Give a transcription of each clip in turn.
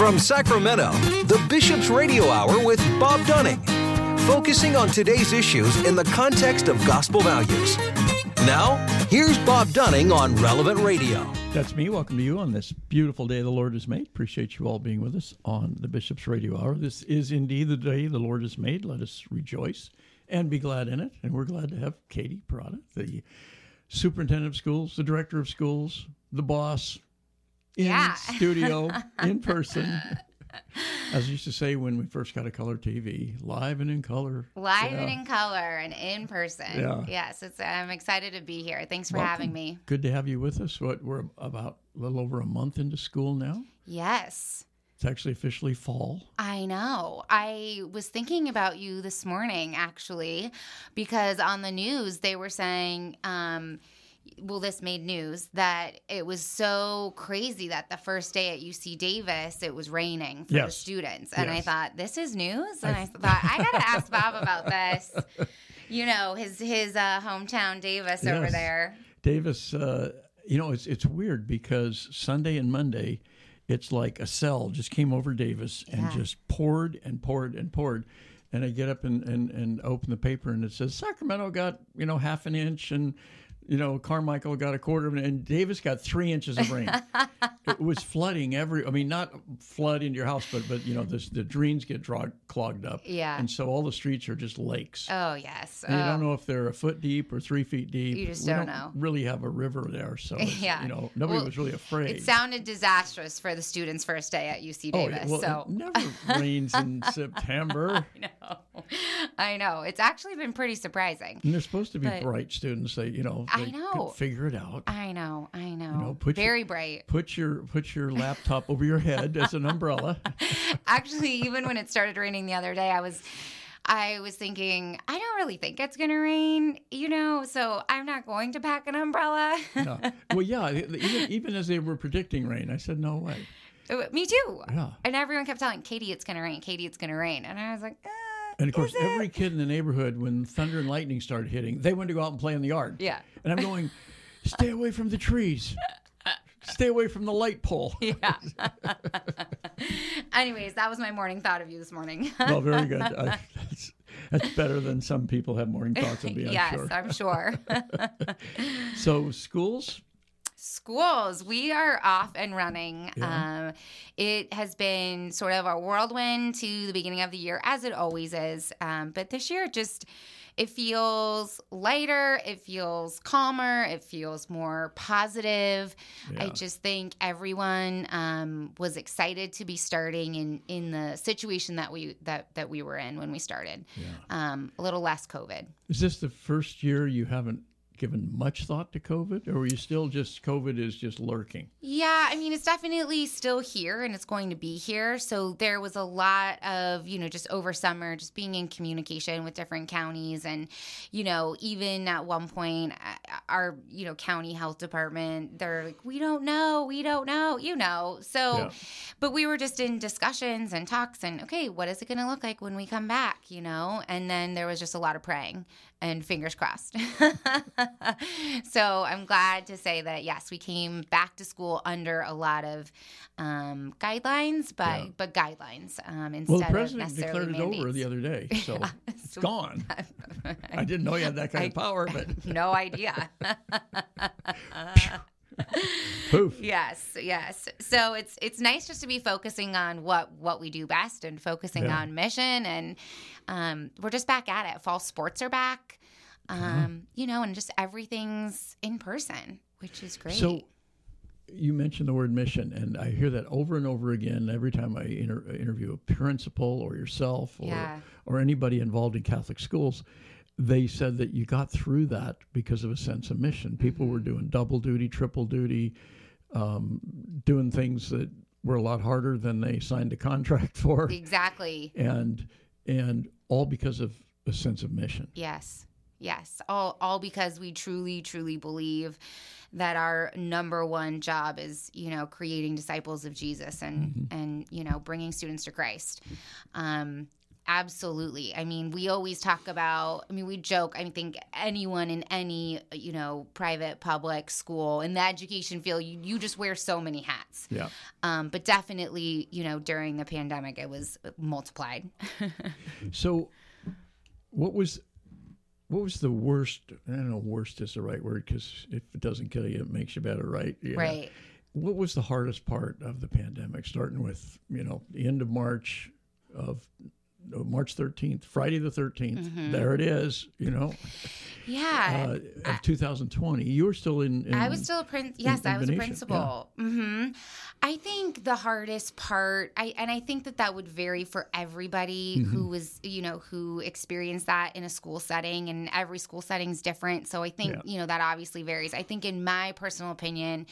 From Sacramento, the Bishop's Radio Hour with Bob Dunning, focusing on today's issues in the context of gospel values. Now, here's Bob Dunning on Relevant Radio. That's me. Welcome to you on this beautiful day the Lord has made. Appreciate you all being with us on the Bishop's Radio Hour. This is indeed the day the Lord has made. Let us rejoice and be glad in it. And we're glad to have Katie Parada, the superintendent of schools, the director of schools, the boss, in Yeah. studio, in person. As I used to say when we first got a color TV, live and in color. Live Yeah. and in color and in person. Yeah. Yes, it's, I'm excited to be here. Thanks for Welcome. having me. Good to have you with us. What we're about a little over a month into school now. Yes. It's actually officially fall. I know. I was thinking about you this morning, actually, because on the news they were saying, um, well, this made news that it was so crazy that the first day at UC Davis it was raining for the students, and I thought this is news, and I thought I gotta ask Bob about this. You know his his uh, hometown Davis over there. Davis, uh, you know, it's it's weird because Sunday and Monday, it's like a cell just came over Davis and Yeah. just poured and poured and poured. And I get up and, and, and open the paper and it says Sacramento got, you know, half an inch and, you know, Carmichael got a quarter of an and Davis got three inches of rain. it was flooding every, I mean, not flood into your house, but, but you know, this, the drains get clogged up. Yeah. And so all the streets are just lakes. Oh yes. And you Oh. don't know if they're a foot deep or three feet deep. You just we don't know. Really have a river there, so Yeah. you know nobody Well, was really afraid. It sounded disastrous for the students' first day at UC oh, Davis. yeah, well, so it never rains in September, I know. I know. It's actually been pretty surprising. and they're supposed to be But- bright students. They, you know, I know. could figure it out. I know. I know. know, put your- Very bright. Put your put your laptop over your head as an umbrella. Actually, even when it started raining the other day, I was I was thinking, I don't really think it's going to rain, you know, so I'm not going to pack an umbrella. Yeah. Well, yeah. Even, even as they were predicting rain, I said no way. Me too. Yeah. And everyone kept telling Katie it's going to rain, Katie it's going to rain. And I was like, uh, And of course, every kid in the neighborhood, when thunder and lightning started hitting, they wanted to go out and play in the yard. Yeah. And I'm going, stay away from the trees. Stay away from the light pole. Yeah. Anyways, that was my morning thought of you this morning. Well, very good. I, that's, that's better than some people have morning thoughts of me, I'm yes, sure. I'm sure. So, schools, Schools, we are off and running. Um, it has been sort of a whirlwind to the beginning of the year, as it always is. Um, but this year, just it feels lighter, it feels calmer, it feels more positive. I just think everyone um, was excited to be starting in in the situation that we that that we were in when we started. Um, a little less COVID. is this the first year you haven't given much thought to COVID, or are you still just COVID is just lurking? Yeah, I mean, it's definitely still here and it's going to be here. So there was a lot of, you know, just over summer, just being in communication with different counties. And, you know, even at one point, uh, our, you know, county health department, they're like, we don't know, we don't know, you know. So, Yeah. but we were just in discussions and talks and, okay, what is it going to look like when we come back, you know? And then there was just a lot of praying and fingers crossed. so I'm glad to say that yes, we came back to school under a lot of um, guidelines, but Yeah. but guidelines um, instead Well, the of president necessarily declared it over the other day, so it's So- gone. I didn't know you had that kind of power, but no idea. poof. yes, yes. So it's it's nice just to be focusing on what what we do best and focusing Yeah. on mission, and um, we're just back at it. Fall sports are back, um, you know, and just everything's in person, which is great. So you mentioned the word mission, and I hear that over and over again every time I inter- interview a principal or yourself or Yeah. or anybody involved in Catholic schools. They said that you got through that because of a sense of mission. People were doing double duty, triple duty, um, doing things that were a lot harder than they signed a contract for, exactly. and and all because of a sense of mission. Yes. Yes. All all because we truly truly believe that our number one job is, you know, creating disciples of Jesus and Mm-hmm. and you know, bringing students to Christ. Um absolutely. I mean, we always talk about, I mean, we joke, I think anyone in any, you know, private, public school in the education field, you, you just wear so many hats. Yeah. Um, but definitely, you know, during the pandemic, it was multiplied. So, what was what was the worst? I don't know. Worst is the right word because if it doesn't kill you, it makes you better, right? Yeah. Right. What was the hardest part of the pandemic? Starting with you know the end of March of March thirteenth, Friday the 13th Mm-hmm. There it is. You know, Yeah. uh, of 2020. You were still in. in I was still a prin- yes, in I was a Benicia, principal. hmm I think the hardest part, I and I think that that would vary for everybody Mm-hmm. who was, you know, who experienced that in a school setting, and every school setting is different. So I think, Yeah. you know, that obviously varies. I think, in my personal opinion,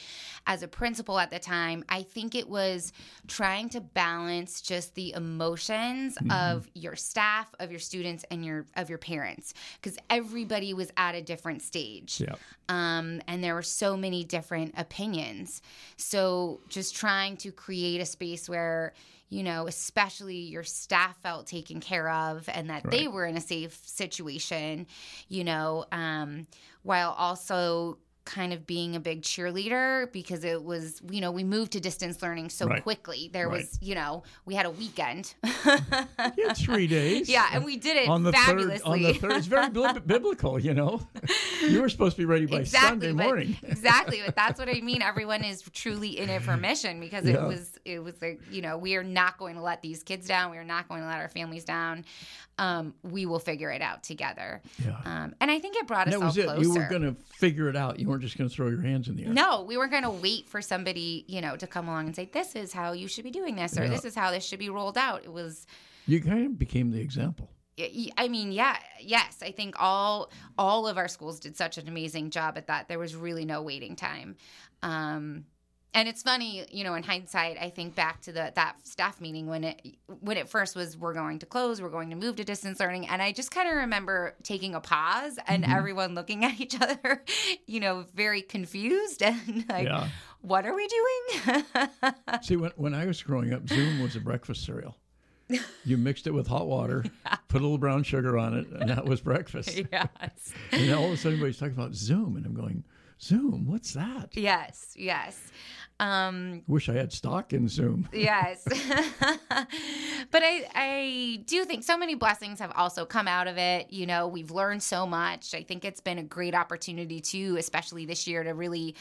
as a principal at the time, I think it was trying to balance just the emotions Mm-hmm. Of your staff, of your students, and your of your parents, because everybody was at a different stage Yeah. um, and there were so many different opinions. So just trying to create a space where you know, especially your staff felt taken care of and that they were in a safe situation, you know, um, while also kind of being a big cheerleader because it was, you know, we moved to distance learning so Right. quickly. There Right. was, you know, we had a weekend. yeah, three days. yeah, and we did it on the fabulously. third. On the third, it's very bib- biblical. You know, you were supposed to be ready by Sunday but- morning. exactly, but that's what I mean. Everyone is truly in it for mission because it was it was like you know we are not going to let these kids down. We are not going to let our families down. Um, we will figure it out together. Yeah. Um, and I think it brought us that all was it. closer. You were going to figure it out. You weren't just going to throw your hands in the air. no, we weren't going to wait for somebody, you know, to come along and say, "This is how you should be doing this," or Yeah. "This is how this should be rolled out." It was You kind of became the example. I mean, yeah, yes. I think all all of our schools did such an amazing job at that. There was really no waiting time. Um, and it's funny, you know, in hindsight, I think back to the that staff meeting when it when it first was we're going to close, we're going to move to distance learning, and I just kind of remember taking a pause and Mm-hmm. everyone looking at each other, you know, very confused and like, Yeah. what are we doing? See, when, when I was growing up, Zoom was a breakfast cereal. You mixed it with hot water, put a little brown sugar on it, and that was breakfast. yes. And all of a sudden, everybody's talking about Zoom, and I'm going, Zoom? What's that? Yes, yes. Um, Wish I had stock in Zoom. yes but I, I do think so many blessings have also come out of it you know we've learned so much i think it's been a great opportunity too especially this year to really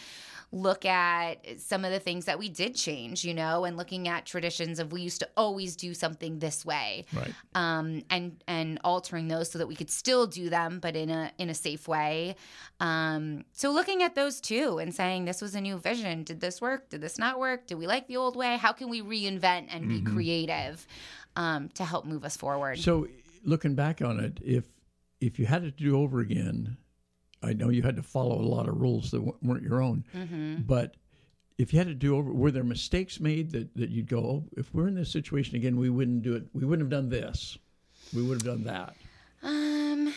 look at some of the things that we did change you know and looking at traditions of we used to always do something this way Right. um, and and altering those so that we could still do them, but in a in a safe way. Um, so looking at those too and saying this was a new vision. Did this work? Did this not work? Did we like the old way? How can we reinvent and be creative um, to help move us forward? So, looking back on it, if if you had it to do over again, I know you had to follow a lot of rules that w- weren't your own, Mm-hmm. but if you had to do over, were there mistakes made that, that you'd go, oh, if we're in this situation again, we wouldn't do it. We wouldn't have done this. We would have done that. um,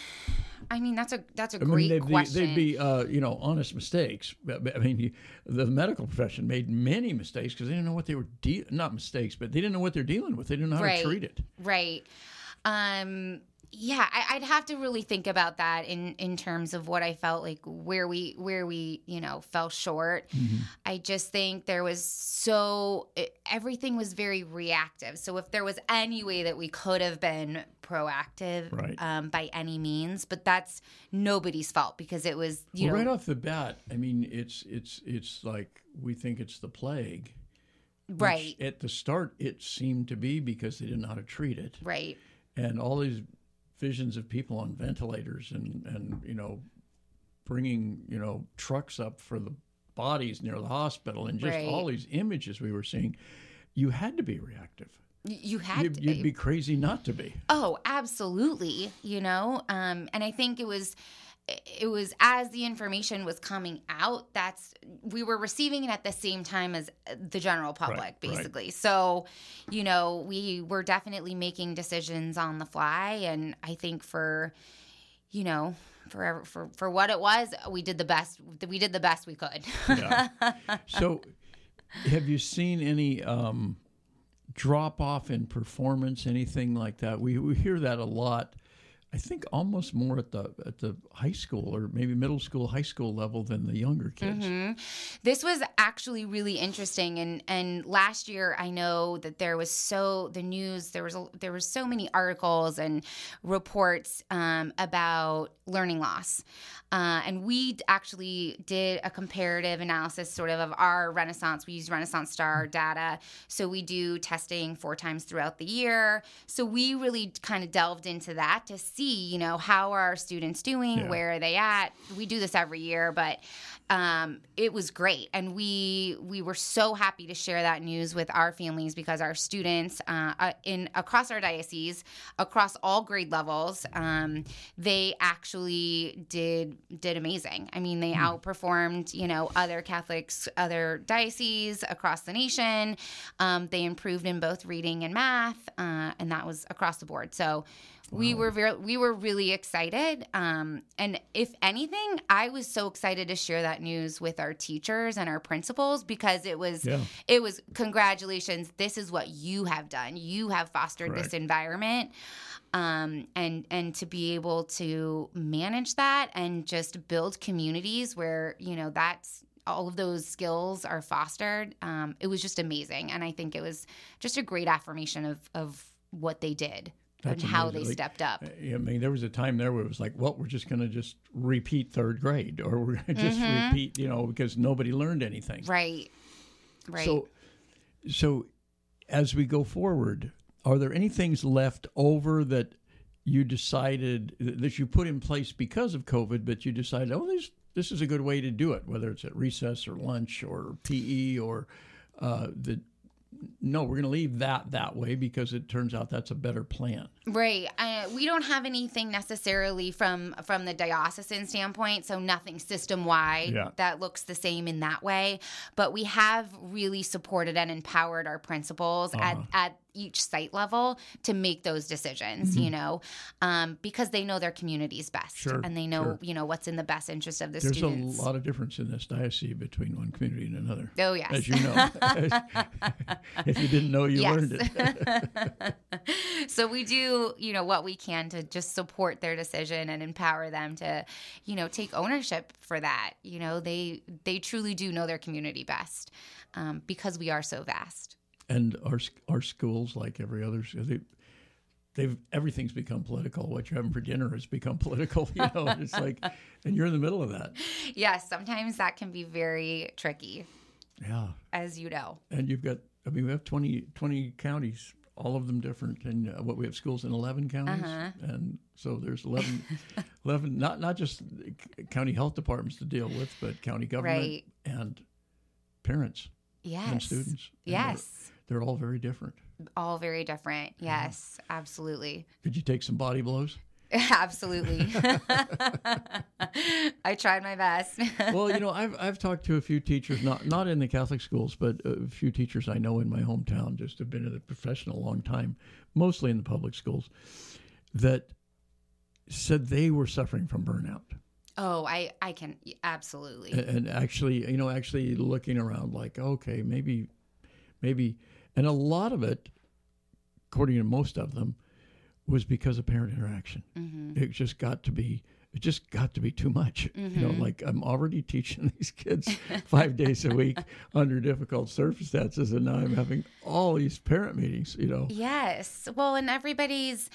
I mean that's a that's a I great mean, they'd question. be, they'd be uh, you know, honest mistakes. I mean, you, the medical profession made many mistakes because they didn't know what they were de- not mistakes, but they didn't know what they're dealing with. They didn't know how Right. to treat it. Right. Um yeah, I, I'd have to really think about that in in terms of what I felt like where we where we you know fell short. Mm-hmm. I just think there was so it, everything was very reactive. So if there was any way that we could have been proactive Right. um, by any means, but that's nobody's fault because it was you well, know right off the bat, I mean, it's it's it's like we think it's the plague. right At the start, it seemed to be because they didn't know how to treat it, right and all these visions of people on ventilators and and you know, bringing you know trucks up for the bodies near the hospital, and just Right. all these images we were seeing. You had to be reactive. You had You'd, to, you'd be crazy not to be. Oh, absolutely. You know, um, and I think it was it was as the information was coming out that's we were receiving it at the same time as the general public right. basically so you know we were definitely making decisions on the fly and i think for you know for for for what it was we did the best we did the best we could Yeah. so, have you seen any um, drop off in performance, anything like that. We we hear that a lot. I think almost more at the at the high school or maybe middle school, high school level than the younger kids. Mm-hmm. This was actually really interesting, and and last year I know that there was so the news there was a, there was so many articles and reports um, about learning loss, uh, and we actually did a comparative analysis sort of of our Renaissance. We use Renaissance Star data, so we do testing four times throughout the year. So we really kind of delved into that to see see, you know, how are our students doing? Yeah. Where are they at? We do this every year, but um, it was great, and we we were so happy to share that news with our families because our students uh, uh in across our diocese, across all grade levels, um, they actually did did amazing. I mean, they mm. outperformed you know other Catholics, other dioceses across the nation. Um, they improved in both reading and math, uh, and that was across the board. So we were very, we were really excited. Um, and if anything, I was so excited to share that news with our teachers and our principals because it was yeah. it was congratulations. This is what you have done. You have fostered Correct. this environment. Um, and and to be able to manage that and just build communities where you know that's all of those skills are fostered. Um, it was just amazing, and I think it was just a great affirmation of of what they did. That's and how they like, stepped up. I mean, there was a time there where it was like, well, we're just going to just repeat third grade, or we're going to just mm-hmm. repeat, you know, because nobody learned anything. Right. Right. So, so as we go forward, are there any things left over that you decided that you put in place because of COVID, but you decided, oh, this this is a good way to do it, whether it's at recess or lunch or PE or uh, the no, we're going to leave that that way because it turns out that's a better plan. Right. Uh, we don't have anything necessarily from from the diocesan standpoint, so nothing system wide yeah. that looks the same in that way. But we have really supported and empowered our principals uh-huh. at at each site level to make those decisions mm-hmm. you know um, because they know their communities best sure, and they know sure. you know what's in the best interest of the There's students There's a lot of difference in this diocese between one community and another oh yes as you know if you didn't know you yes. learned it so we do you know what we can to just support their decision and empower them to you know take ownership for that you know they they truly do know their community best um, because we are so vast and our our schools, like every other, they, they've everything's become political. What you're having for dinner has become political. You know, it's like, and you're in the middle of that. Yes, sometimes that can be very tricky. Yeah, as you know. And you've got, I mean, we have 20, 20 counties, all of them different, and uh, what we have schools in eleven counties, uh-huh. and so there's 11, 11 not not just county health departments to deal with, but county government right. and parents yes. and students. Yes. They're all very different. All very different. Yes, yeah. absolutely. Could you take some body blows? Absolutely. I tried my best. well, you know, I've I've talked to a few teachers, not not in the Catholic schools, but a few teachers I know in my hometown, just have been in the profession a long time, mostly in the public schools, that said they were suffering from burnout. Oh, I I can absolutely. And actually, you know, actually looking around like, okay, maybe maybe and a lot of it, according to most of them, was because of parent interaction. Mm-hmm. It just got to be it just got to be too much. Mm-hmm. You know, mm-hmm. like I'm already teaching these kids five days a week under difficult circumstances, and now I'm having all these parent meetings. You know. Yes. Well, and everybody's,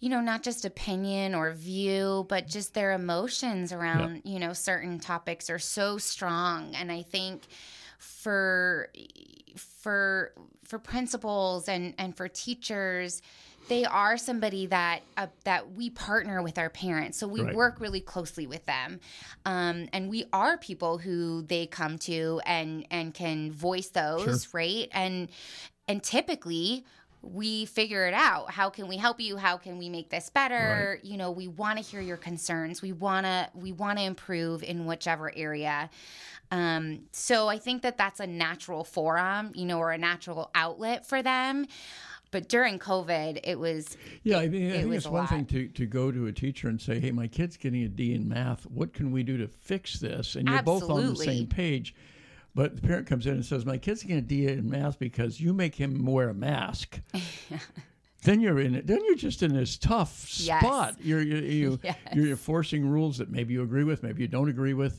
you know, not just opinion or view, but just their emotions around, yeah. you know, certain topics are so strong, and I think for for for principals and and for teachers they are somebody that uh, that we partner with our parents so we right. work really closely with them um, and we are people who they come to and and can voice those sure. right and and typically we figure it out how can we help you how can we make this better right. you know we want to hear your concerns we want to we want to improve in whichever area um, so I think that that's a natural forum, you know, or a natural outlet for them. But during COVID, it was yeah. I mean, I think it's one lot. thing to, to go to a teacher and say, "Hey, my kid's getting a D in math. What can we do to fix this?" And you're Absolutely. both on the same page. But the parent comes in and says, "My kid's getting a D in math because you make him wear a mask." then you're in it. Then you're just in this tough Yes. spot. You're you, you Yes. you're enforcing rules that maybe you agree with, maybe you don't agree with,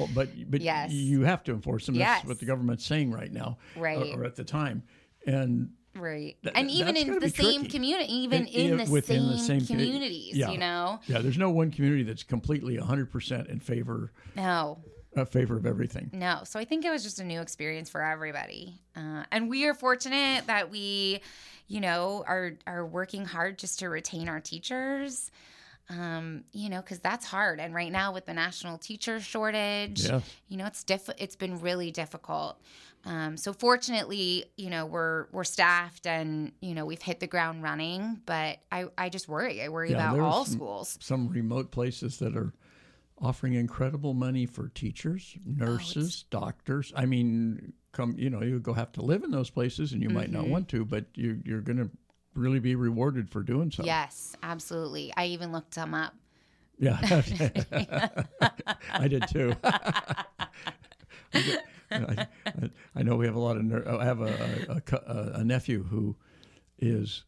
oh, but but Yes. you have to enforce them. That's Yes. what the government's saying right now, or- Right. or, at the time, and. Right. Th- and even in the same tricky. community, even in yeah, the same, the same commu- communities, yeah. you know? Yeah, there's no one community that's completely 100% in favor No, A favor of everything. no. So I think it was just a new experience for everybody. Uh, and we are fortunate that we, you know, are, are working hard just to retain our teachers. Um, you know, because that's hard. And right now with the national teacher shortage, Yes. you know, it's diff- it's been really difficult. Um, so fortunately, you know, we're we're staffed and you know we've hit the ground running. But I I just worry. I worry Yeah, about all some- schools. Some remote places that are offering incredible money for Oh, teachers, nurses, doctors. I mean, come, you know, you go have to live in those places and you might Mm-hmm. not want to, but you, you're going to really be rewarded for doing so. Yes, absolutely. I even looked them up. Yeah. I did too. I, I- know we have a lot of. Ner- oh, I have a, a, a nephew who is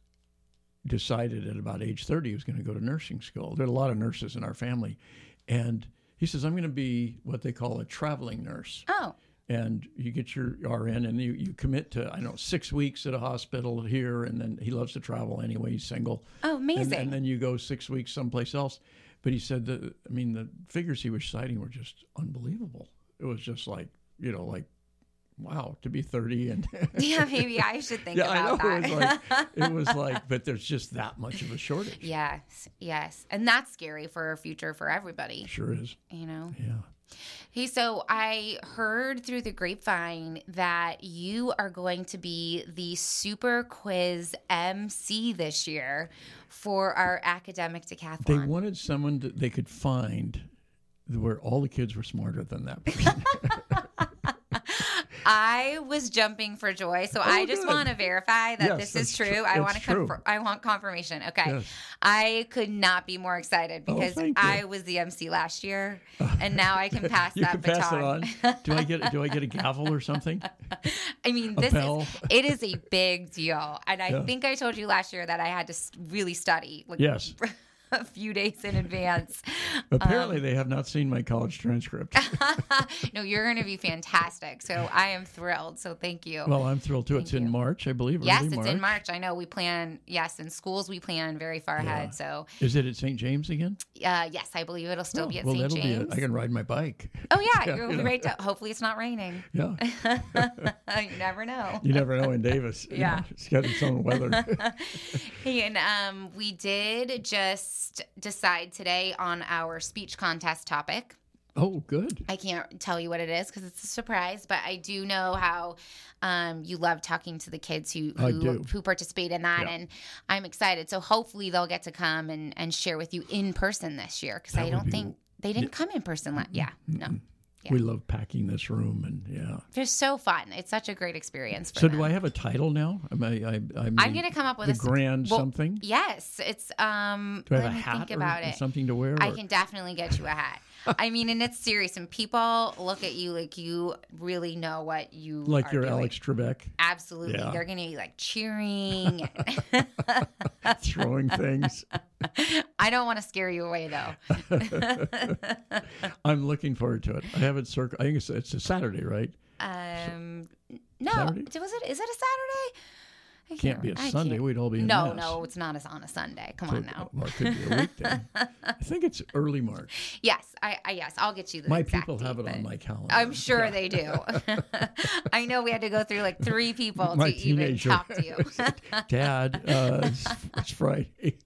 decided at about age 30 he was going to go to nursing school. There are a lot of nurses in our family. And he says, I'm going to be what they call a traveling nurse. Oh, And you get your RN and you, you commit to, I don't know, six weeks at a hospital here. And then he loves to travel anyway. He's single. oh, amazing. and then you go six weeks someplace else. But he said that, I mean, the figures he was citing were just unbelievable. It was just like, you know, like, wow, to be 30 and. yeah, maybe I should think yeah, I know. about It was like, it was like, but there's just that much of a shortage. yes, yes, and that's scary for our future for everybody. Sure is. You know. Yeah. Hey, so I heard through the grapevine that you are going to be the super quiz MC this year for our academic decathlon. They wanted someone that they could find where all the kids were smarter than that person. I was jumping for joy, so oh, I just Oh, want to verify that Yes, this is true. tru- I want to confirm. I want confirmation. Okay, Yes. I could not be more excited Oh, because you. I was the MC last year, and now I can pass you that can pass baton. it on. Do I get do I get a gavel or something? I mean, A this bell. is it is a big deal, and I Yeah. think I told you last year that I had to really study, like Yes. a few days in advance. Apparently, Um, they have not seen my college transcript. no, you're going to be fantastic. So I am thrilled. So thank you. well, I'm thrilled too. It's Thank in. March, I believe. yes, it's in March. I know we plan. Yes, in schools we plan very far Yeah. ahead. So Is it at St. James again? uh, yes, I believe it'll still Oh, be at well, St. James. be. A, I can ride my bike. oh yeah, Yeah, you'll you be know. right. To, hopefully it's not raining. Yeah, you never know. you never know in Davis. you Yeah. know, it's got its own weather. Hey, and um, we did just decide today on our speech contest topic. oh, good. I can't tell you what it is because it's a surprise, but I do know how um, you love talking to the kids who who, who participate in that, Yeah. and I'm excited. So hopefully they'll get to come and, and share with you in person this year because I don't be- think they didn't come in person. La- yeah, no, Yeah. We love packing this room, and yeah. they're so fun. It's such a great experience. For So, them. do I have a title now? Am I? I I'm, I'm gonna come up with a grand well, something. Yes, it's um. Do I let have a me hat think or about it. something to wear? I or- can definitely get you a hat. I mean, and it's serious, and people look at you like you really know what you like you're doing. Alex Trebek Absolutely, Yeah. they're gonna be like cheering. throwing things. I don't want to scare you away though. I'm looking forward to it. I have it circled. I think it's, it's a Saturday, right? Um, no, Saturday? was it? Is it a Saturday? I Can't be a I Sunday. can't- We'd all be in No, mass. no, it's not a, on a Sunday. Come So- on now. Well, it could be a weekday. I think it's early March. Yes, I, I yes, I'll get you the My people have date, it on my calendar. I'm sure Yeah. they do. I know we had to go through like three people My to even talk to you. Dad, uh, it's, it's Friday.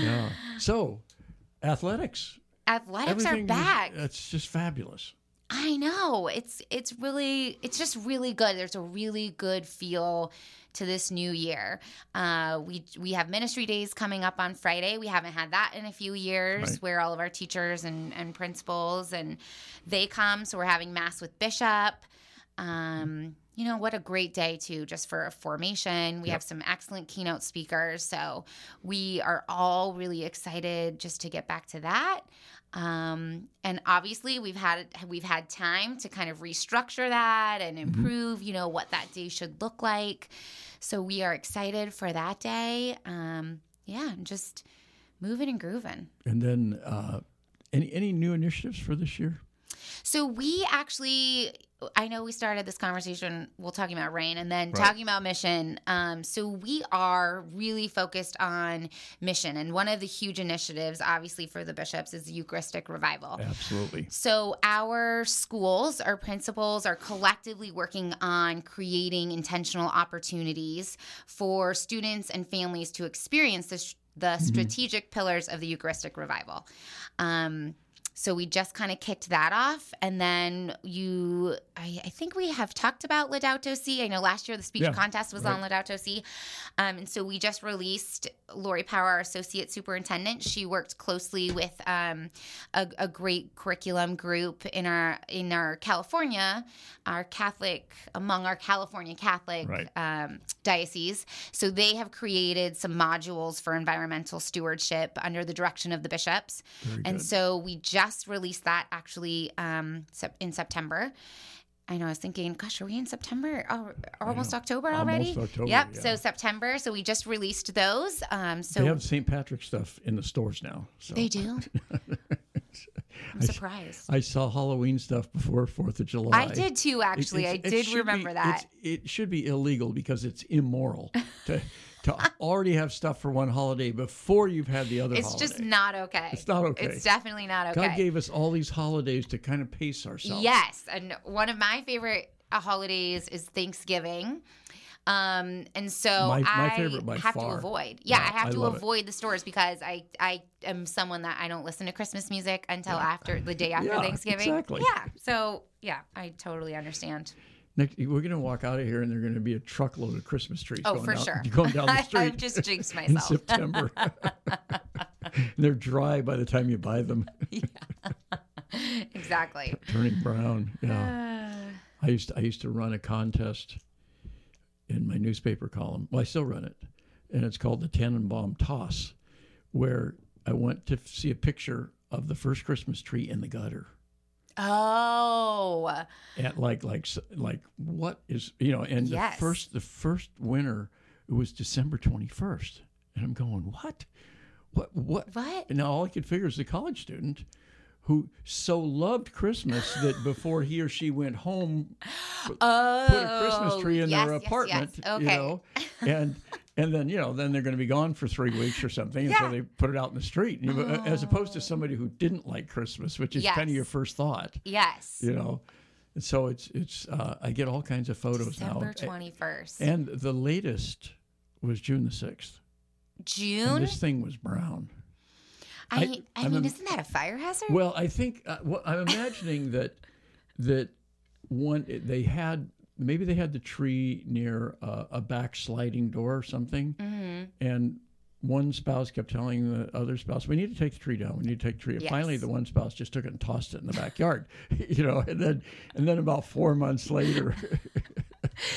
yeah. So, athletics. Athletics are Everything is- back. It's just fabulous. I know. It's it's really it's just really good. There's a really good feel to this new year. Uh, we we have ministry days coming up on Friday. We haven't had that in a few years, Right. where all of our teachers and and principals and they come. So we're having mass with Bishop. Um, you know what a great day too, just for a formation. We Yep. have some excellent keynote speakers, so we are all really excited just to get back to that. Um, and obviously we've had we've had time to kind of restructure that and improve, you know, what that day should look like. So we are excited for that day. Um, yeah, just moving and grooving. And then uh, any any new initiatives for this year? So we actually, I know we started this conversation. We'll talking about rain and then Right. talking about mission. Um, so we are really focused on mission, and one of the huge initiatives, obviously for the bishops, is the Eucharistic revival. Absolutely. So, our schools, our principals are collectively working on creating intentional opportunities for students and families to experience the, the strategic pillars of the Eucharistic revival. Um, so we just kind of kicked that off, and then you, I, I think we have talked about Laudato Si. I know last year the speech Yeah, contest was right. on Laudato Si, um, and so we just released Lori Power, our associate superintendent. She worked closely with um, a, a great curriculum group in our in our California, our Catholic among our California Catholic Right. um, diocese. So they have created some modules for environmental stewardship under the direction of the bishops, Very and good. so we just released that actually um, in September. I know. I was thinking, gosh, are we in September? Oh, almost October already. Almost October, Yep. yeah. So September. So we just released those. Um, so they have St. Patrick stuff in the stores now. So they do. I'm surprised. I saw Halloween stuff before Fourth of July. I did too, actually. It- I did should be- remember that. It should be illegal because it's immoral to to already have stuff for one holiday before you've had the other. It's holiday. just not okay. It's not okay. It's definitely not okay. God gave us all these holidays to kind of pace ourselves. Yes, and one of my favorite uh, holidays is Thanksgiving. Um, and so My- my I favorite have far. to avoid. Yeah, Yeah, I have I to love it. avoid the stores because I I am someone that I don't listen to Christmas music until after the day after Yeah, Thanksgiving. exactly. Yeah. So yeah, I totally understand. Next, we're going to walk out of here, and there's going to be a truckload of Christmas trees. Oh, going for down, sure. Going down the street. I've just jinxed myself. in. September. They're dry by the time you buy them, yeah, exactly. turning brown. Yeah. I used to, I used to run a contest in my newspaper column. Well, I still run it, and it's called the Tannenbaum Toss, where I went to see a picture of the first Christmas tree in the gutter. Oh, And like like like what is you know? And Yes. the first the first winter it was December twenty first, and I'm going what, what what What? And now all I could figure is the college student who so loved Christmas that before he or she went home oh, put a Christmas tree in oh, yes, their yes, apartment, yes. Okay. you know, and and then you know then they're going to be gone for three weeks or something, and so they put it out in the street, you know, as opposed to somebody who didn't like Christmas, which is kind of your first thought, Yes. you know. And so it's it's uh, I get all kinds of photos December now, twenty first. and the latest was June the sixth, and June. this thing was brown. I, I- I, I'm mean, isn't that a fire hazard? Well, I think uh, well, I'm imagining that that one they had maybe they had the tree near uh, a backsliding door or something, Mm-hmm. and one spouse kept telling the other spouse, "We need to take the tree down. We need to take the tree." Yes. Finally, the one spouse just took it and tossed it in the backyard, you know, and then and then about four months later.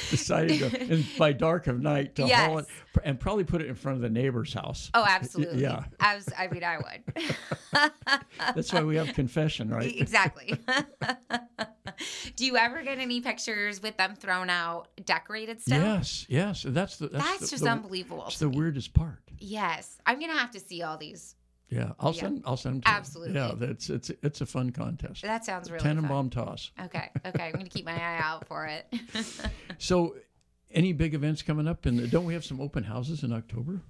decided to, and by dark of night to haul it and probably put it in front of the neighbor's house. oh, absolutely. yeah. As, I mean, I would. That's why we have confession, right? exactly. Do you ever get any pictures with them thrown out decorated stuff? Yes, yes. That's the that's, That's the, just the, unbelievable. It's the me. weirdest part. Yes. I'm going to have to see all these. Yeah, I'll Yeah. send I'll send them to you. Absolutely. Yeah, that's it's it's a fun contest. That sounds really fun. Tannenbaum toss. Okay. Okay. I'm going to keep my eye out for it. So, any big events coming up? And don't we have some open houses in October?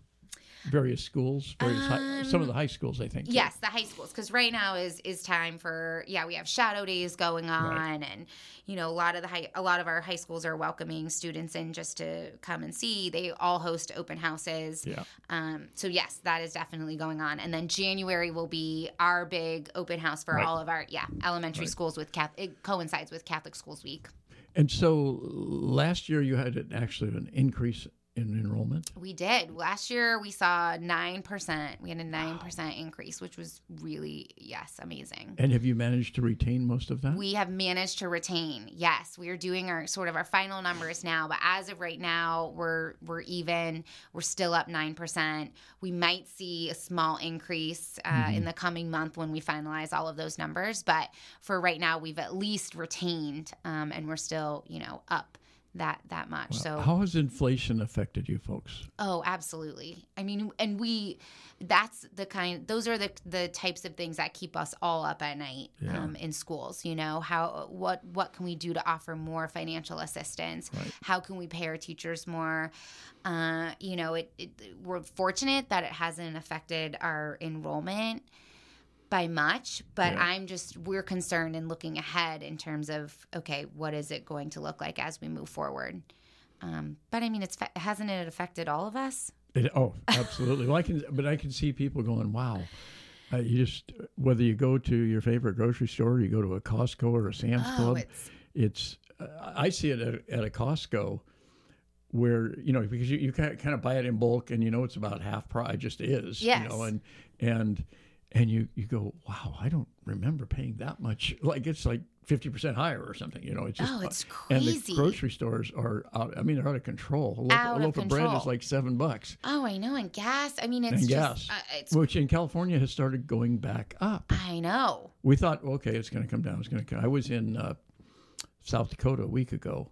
Various schools, various high, some of the high schools, I think. Um, Yes, the high schools, because right now is is time for yeah we have shadow days going on, and you know a lot of the high a lot of our high schools are welcoming students in just to come and see. They all host open houses. Yeah. Um, so yes, that is definitely going on, and then January will be our big open house for Right. all of our yeah elementary schools with Catholic. It coincides with Catholic Schools Week. And so last year you had an, actually an increase in enrollment? We did. Last year we saw 9%. We had a 9% increase, which was really, yes, amazing. And have you managed to retain most of that? We have managed to retain. Yes, we are doing our sort of our final numbers now, but as of right now, we're we're even. We're still up 9%. We might see a small increase uh, Mm-hmm. in the coming month when we finalize all of those numbers, but for right now we've at least retained um, and we're still, you know, up that that much. so How has inflation affected you folks? Oh, absolutely. I mean, and we that's the kind those are the the types of things that keep us all up at night um, in schools, you know. How what what can we do to offer more financial assistance? How can we pay our teachers more? Uh, you know, it, it we're fortunate that it hasn't affected our enrollment by much, but Yeah. I'm just we're concerned and looking ahead in terms of okay, what is it going to look like as we move forward? Um, but I mean, it's hasn't it affected all of us? It, oh, absolutely. well, I can, but I can see people going, "Wow." Uh, you just whether you go to your favorite grocery store, or you go to a Costco or a Sam's Oh, Club, it's- it's. Uh, I see it at, at a Costco, where you know because you, you kind of, kind of buy it in bulk and you know it's about half price. It just is. Yes. You know, and and and you you go, "Wow, I don't remember paying that much." Like it's like. Fifty percent higher or something, you know. It's just, Oh, it's crazy. And the grocery stores are out. I mean, they're out of control. A loaf, Out a of loaf of bread is like seven bucks Oh, I know, and gas. I mean, it's and just gas, uh, it's. which in California has started going back up. I know. We thought, okay, it's going to come down. It's going to. come. I was in uh, South Dakota a week ago.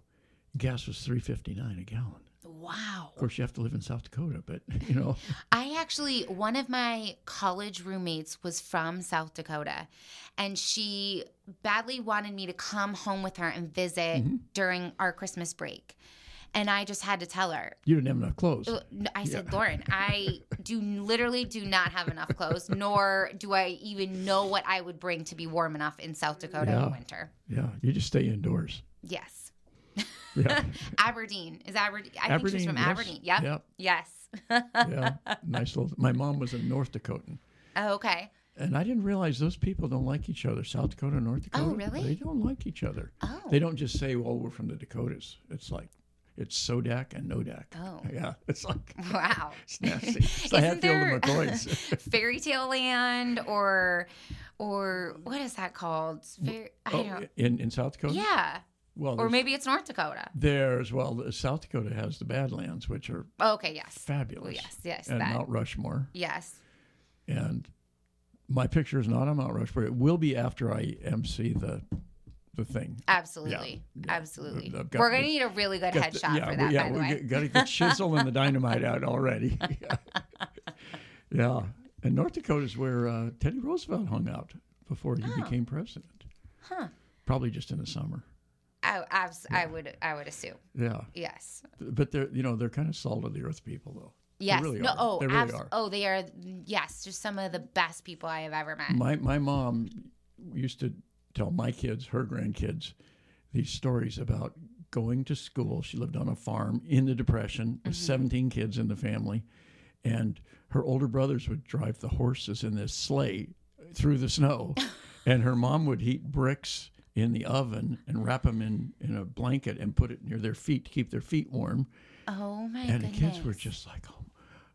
Gas was three fifty nine a gallon. Wow. Of course, you have to live in South Dakota, but you know, I actually, one of my college roommates was from South Dakota, and she badly wanted me to come home with her and visit Mm-hmm. during our Christmas break. And I just had to tell her. you didn't have enough clothes. I n- I said, Lauren, I do literally do not have enough clothes, nor do I even know what I would bring to be warm enough in South Dakota Yeah. in winter. Yeah, you just stay indoors. Yes. Yeah, Aberdeen is Aberdeen. I think she's Aberdeen, from yes. Aberdeen. Yep. Yep. Yes. yeah, nice little. My mom was a North Dakotan. Oh, okay. And I didn't realize those people don't like each other. South Dakota and North oh, Dakota. Oh, really? They don't like each other. Oh. They don't just say, well, we're from the Dakotas. It's like, it's Sodak and Nodak. Oh. Yeah. It's like, Wow. it's nasty. It's the Isn't Hatfield there-. Fairy Tale Land or or what is that called? Fair, I Oh, don't. in, in South Dakota? Yeah. Well, Or maybe it's North Dakota. there's, well, South Dakota has the Badlands, which are Okay. Yes. fabulous. Oh, yes. Yes. And that. Mount Rushmore. Yes. And my picture is not on Mount Rushmore. It will be after I MC the the thing. Absolutely. yeah. Absolutely. I've We're gonna the- need a really good headshot yeah, for that. yeah, by the we way. got to get chisel and the dynamite out already. yeah. yeah. And North Dakota is where uh, Teddy Roosevelt hung out before he Oh. became president. Huh. Probably just in the summer. I, abs- I would. I would assume. Yeah. Yes. But they're you know they're kind of salt of the earth people though. Yes. They really no. are. Oh. they really abs- are. Oh, they are. Yes. Just some of the best people I have ever met. My my mom used to tell my kids, her grandkids, these stories about going to school. She lived on a farm in the Depression, with mm-hmm. 17 kids in the family, and her older brothers would drive the horses in this sleigh through the snow, and her mom would heat bricks in the oven and wrap them in, in a blanket and put it near their feet to keep their feet warm. oh my And goodness. the kids were just like, oh,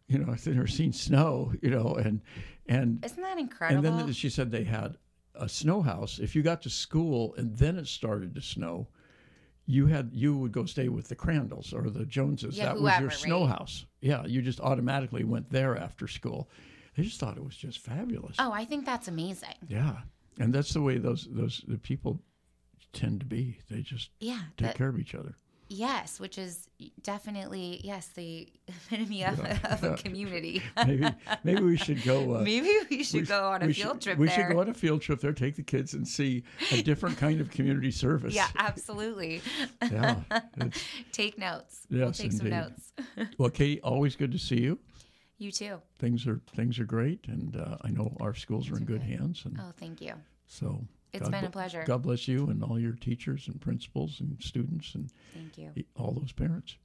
you know, I've never seen snow, you know, and and Isn't that incredible? and then she said they had a snow house. If you got to school and then it started to snow, you had you would go stay with the Crandalls or the Joneses. Yeah, that was your snow right? house. Yeah, you just automatically went there after school. They just thought it was just fabulous. oh, I think that's amazing. Yeah, and that's the way those those the people tend to be. They just Yeah. take that- care of each other. Yes, which is definitely yes the epitome of, of a community. Maybe maybe we should go. Uh, Maybe we should we go on a field should, trip We there. should go on a field trip there, take the kids, and see a different kind of community service. yeah, absolutely. Yeah. Take notes. we'll Yes, take some indeed. notes. well, Katie, always good to see you. You too. Things are things are great, and uh, I know our schools are in good hands. And Oh, thank you. so, It's God been a pleasure. God bless you and all your teachers and principals and students and Thank you. all those parents.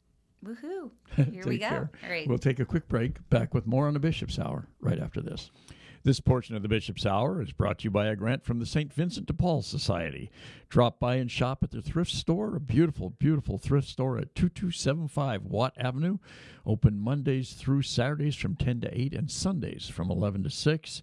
Woohoo. Here we go. care. All right. We'll take a quick break. Back with more on the Bishop's Hour right after this. This portion of the Bishop's Hour is brought to you by a grant from the St. Vincent de Paul Society. Drop by and shop at their thrift store, a beautiful, beautiful thrift store at 2275 Watt Avenue. Open Mondays through Saturdays from 10 to 8 and Sundays from 11 to 6.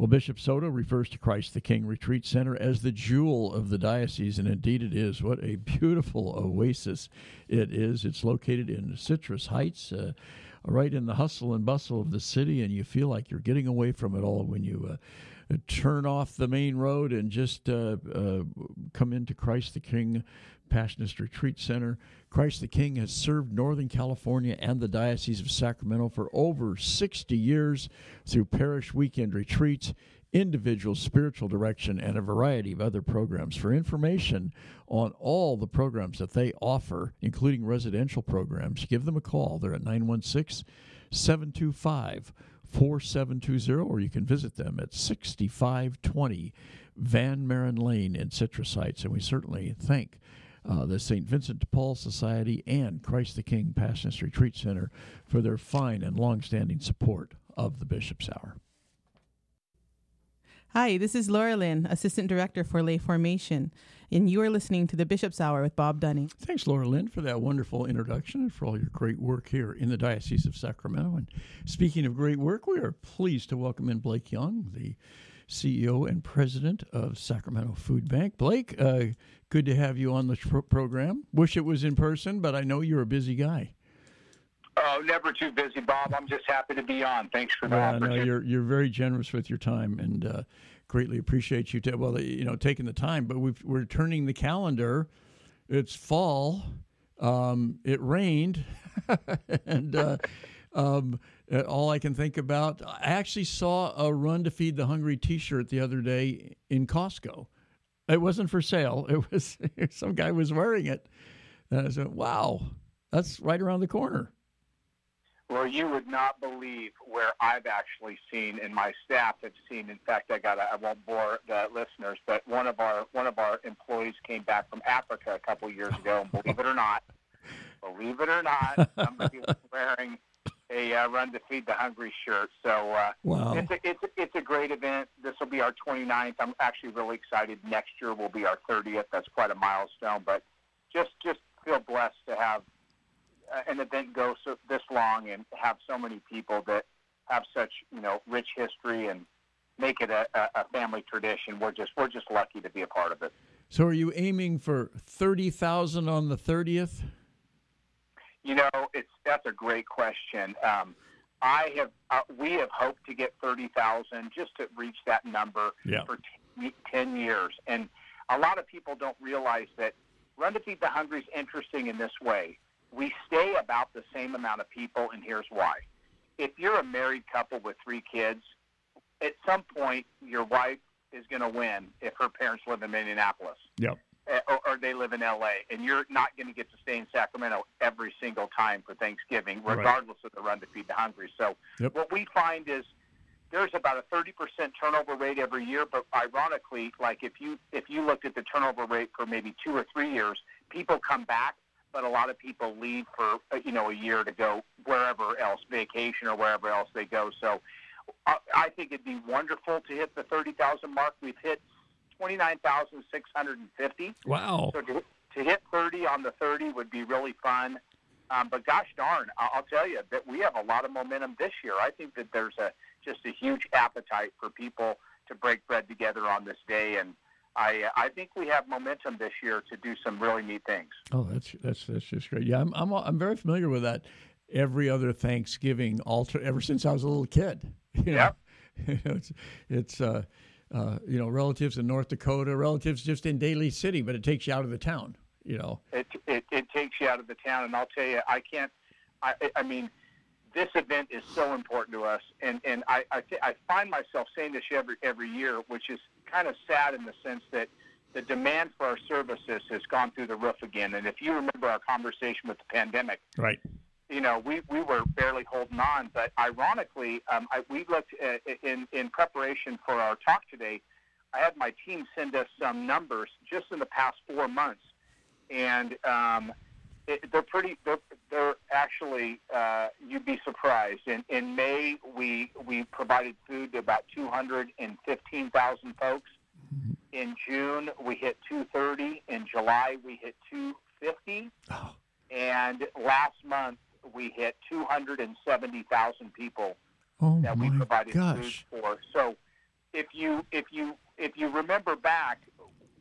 Well, Bishop Soto refers to Christ the King Retreat Center as the jewel of the diocese, and indeed it is. What a beautiful oasis it is. It's located in Citrus Heights. Uh, right in the hustle and bustle of the city, and you feel like you're getting away from it all when you uh, turn off the main road and just uh, uh, come into Christ the King Passionist Retreat Center. Christ the King has served Northern California and the Diocese of Sacramento for over 60 years through parish weekend retreats, individual spiritual direction, and a variety of other programs. For information on all the programs that they offer, including residential programs, give them a call. They're at 916 725 4720, or you can visit them at 6520 Van Maren Lane in Citrus Heights. And we certainly thank uh, the St. Vincent de Paul Society and Christ the King Passionist Retreat Center for their fine and long-standing support of the Bishop's Hour. Hi, this is Laura Lynn, Assistant Director for Lay Formation, and you are listening to the Bishop's Hour with Bob Dunning. Thanks, Laura Lynn, for that wonderful introduction and for all your great work here in the Diocese of Sacramento. And speaking of great work, we are pleased to welcome in Blake Young, the CEO and President of Sacramento Food Bank. Blake, uh, good to have you on the program. Wish it was in person, but I know you're a busy guy. Oh, never too busy, Bob. I'm just happy to be on. Thanks for the well, opportunity. No, you're you're very generous with your time, and uh, greatly appreciate you. T- well, you know, taking the time, but we are turning the calendar. It's fall. Um, it rained, and uh, um, uh, all I can think about. I actually saw a "Run to Feed the Hungry" T-shirt the other day in Costco. It wasn't for sale. It was some guy was wearing it, and I said, "Wow, that's right around the corner." Well, you would not believe where I've actually seen, and my staff have seen. In fact, I got I won't bore the listeners, but one of our one of our employees came back from Africa a couple of years ago, and believe it or not, believe it or not, somebody was wearing a uh, Run to Feed the Hungry shirt. So uh, wow. it's, a, it's, a, it's a great event. This will be our 29th. I'm actually really excited. Next year will be our 30th. That's quite a milestone. But just just feel blessed to have uh, an event go so, this long and have so many people that have such you know rich history and make it a, a family tradition. We're just we're just lucky to be a part of it. So, are you aiming for thirty thousand on the thirtieth? You know, it's that's a great question. Um, I have uh, we have hoped to get thirty thousand just to reach that number yeah. for t- ten years, and a lot of people don't realize that Run to Feed the Hungry is interesting in this way. We stay about the same amount of people, and here's why. If you're a married couple with three kids, at some point your wife is going to win if her parents live in Minneapolis. Yep. Uh, or, or they live in LA, and you're not going to get to stay in Sacramento every single time for Thanksgiving, regardless right. of the run to feed the hungry. So yep. what we find is there's about a 30% turnover rate every year, but ironically, like if you if you looked at the turnover rate for maybe two or three years, people come back, but a lot of people leave for uh, you know a year to go wherever else, vacation or wherever else they go. So I, I think it'd be wonderful to hit the 30,000 mark. We've hit 29,650. Wow. So to, to hit 30 on the 30 would be really fun. Um, but gosh darn, I'll tell you that we have a lot of momentum this year. I think that there's a just a huge appetite for people to break bread together on this day, and I I think we have momentum this year to do some really neat things. Oh, that's that's that's just great. Yeah, I'm I'm I'm very familiar with that. Every other Thanksgiving altar ever since I was a little kid. You know, it's it's uh, uh, you know relatives in North Dakota, relatives just in Daly City, but it takes you out of the town. You know, it it, it takes you out of the town, and I'll tell you, I can't. I I mean, this event is so important to us, and and I I, th- I find myself saying this every every year, which is kind of sad in the sense that the demand for our services has gone through the roof again. And if you remember our conversation with the pandemic, right? You know, we, we were barely holding on, but ironically, um, I, we looked at, in in preparation for our talk today. I had my team send us some numbers just in the past four months, and um, it, they're pretty. They're, they're actually. Uh, you'd be surprised. In in May, we we provided food to about two hundred and fifteen thousand folks. In June, we hit 230. In July, we hit 250. Oh. And last month, we hit 270,000 people Oh that we provided gosh! food for. So, if you if you if you remember back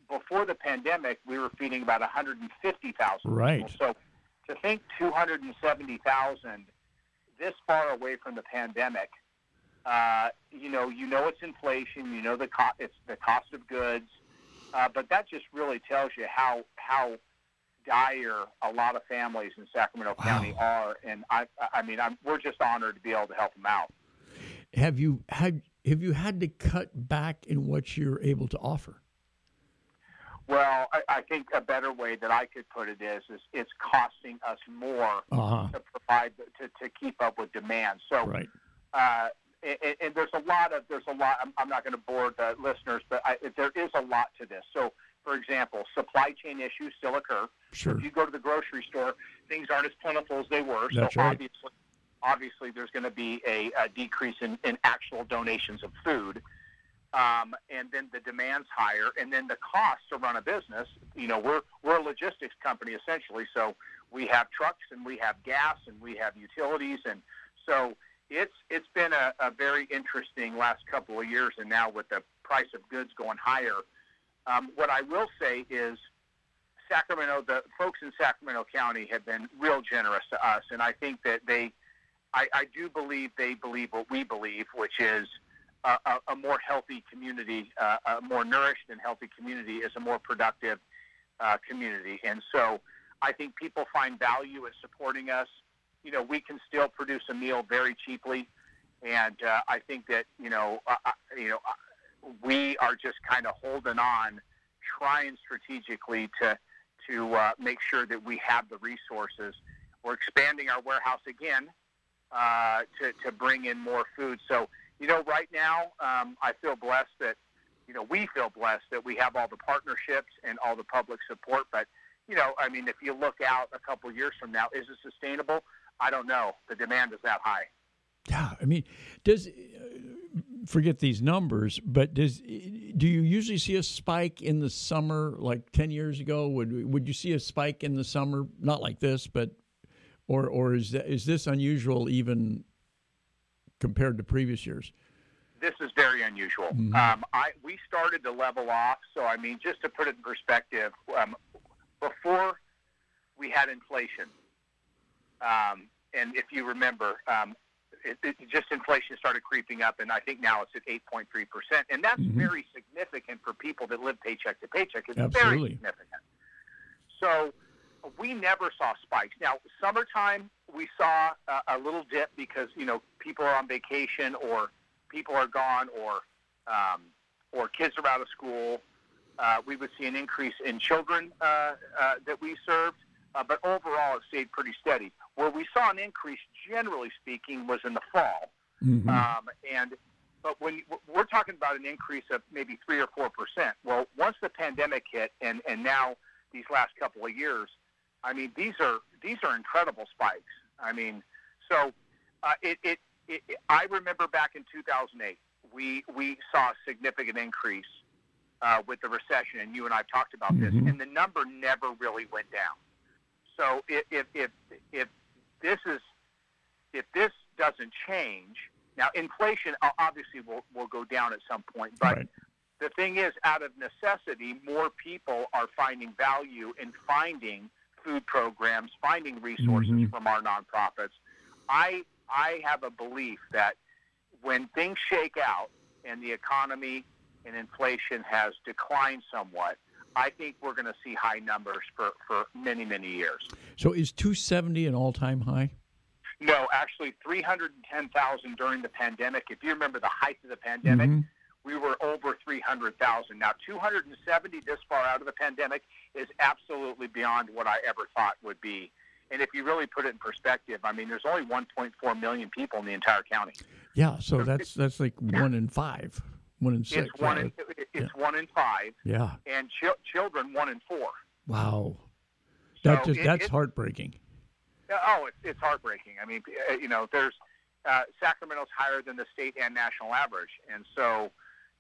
before the pandemic, we were feeding about 150,000 Right. people. So, to think 270,000 this far away from the pandemic, uh, you know, you know it's inflation, you know the co- it's the cost of goods, uh, but that just really tells you how how dire a lot of families in Sacramento Wow. County are, and I I mean I'm, we're just honored to be able to help them out. Have you had have you had to cut back in what you're able to offer? Well, I, I think a better way that I could put it is, is it's costing us more Uh huh. to provide to, to keep up with demand. So, Right. uh, and, and there's a lot of there's a lot. I'm, I'm not going to bore the listeners, but I, there is a lot to this. So, for example, supply chain issues still occur. Sure. If you go to the grocery store, things aren't as plentiful as they were. That's so right. obviously, obviously, there's going to be a, a decrease in, in actual donations of food. Um, and then the demand's higher, and then the cost to run a business. You know, we're we're a logistics company essentially, so we have trucks and we have gas and we have utilities, and so it's it's been a, a very interesting last couple of years, and now with the price of goods going higher. Um, what I will say is Sacramento, the folks in Sacramento County have been real generous to us, and I think that they, I, I do believe they believe what we believe, which is a, a, a more healthy community, uh, a more nourished and healthy community is a more productive uh, community, and so I think people find value in supporting us. You know, we can still produce a meal very cheaply, and uh, I think that you know, uh, you know, we are just kind of holding on, trying strategically to to uh, make sure that we have the resources. We're expanding our warehouse again uh, to to bring in more food. So you know, right now um, I feel blessed that you know we feel blessed that we have all the partnerships and all the public support. But you know, I mean, if you look out a couple years from now, is it sustainable? I don't know. The demand is that high. Yeah, I mean, does forget these numbers, but does do you usually see a spike in the summer? Like ten years ago, would would you see a spike in the summer? Not like this, but or or is that, is this unusual even compared to previous years? this is very unusual. Mhm. Um, I we started to level off. So I mean, just to put it in perspective, um, before we had inflation, um, and if you remember, um, it, it, just inflation started creeping up, and I think now it's at 8.3 percent, and that's Mhm. very significant for people that live paycheck to paycheck. It's Absolutely. very significant. So we never saw spikes. Now, summertime we saw a, a little dip because you know people are on vacation or people are gone or um, or kids are out of school. Uh, we would see an increase in children uh, uh, that we served, uh, but overall it stayed pretty steady. Where we saw an increase, generally speaking, was in the fall. Mhm. Um, and but when we're talking about an increase of maybe three or four percent, well, once the pandemic hit, and and now these last couple of years, I mean, these are these are incredible spikes. I mean, so uh, it, it, it I remember back in 2008, we we saw a significant increase uh, with the recession, and you and I talked about this, Mhm. and the number never really went down. So if if if, if this is if this doesn't change, now inflation obviously will, will go down at some point, but Right. the thing is, out of necessity, more people are finding value in finding food programs, finding resources Mhm. from our nonprofits. I I have a belief that when things shake out and the economy and inflation has declined somewhat, I think we're going to see high numbers for, for many, many years. So is 270 an all time high? No, actually, 310,000 during the pandemic. If you remember the height of the pandemic, Mhm. we were over 300,000. Now, 270 this far out of the pandemic is absolutely beyond what I ever thought would be. And if you really put it in perspective, I mean, there's only 1.4 million people in the entire county. Yeah, so that's that's like one in five, one in six. It's one in right? it's one in five, yeah. and chil- children one in four. Wow. So That just it- that's it- heartbreaking. Oh, it's, it's heartbreaking. I mean, uh, you know, there's uh, Sacramento's higher than the state and national average, and so,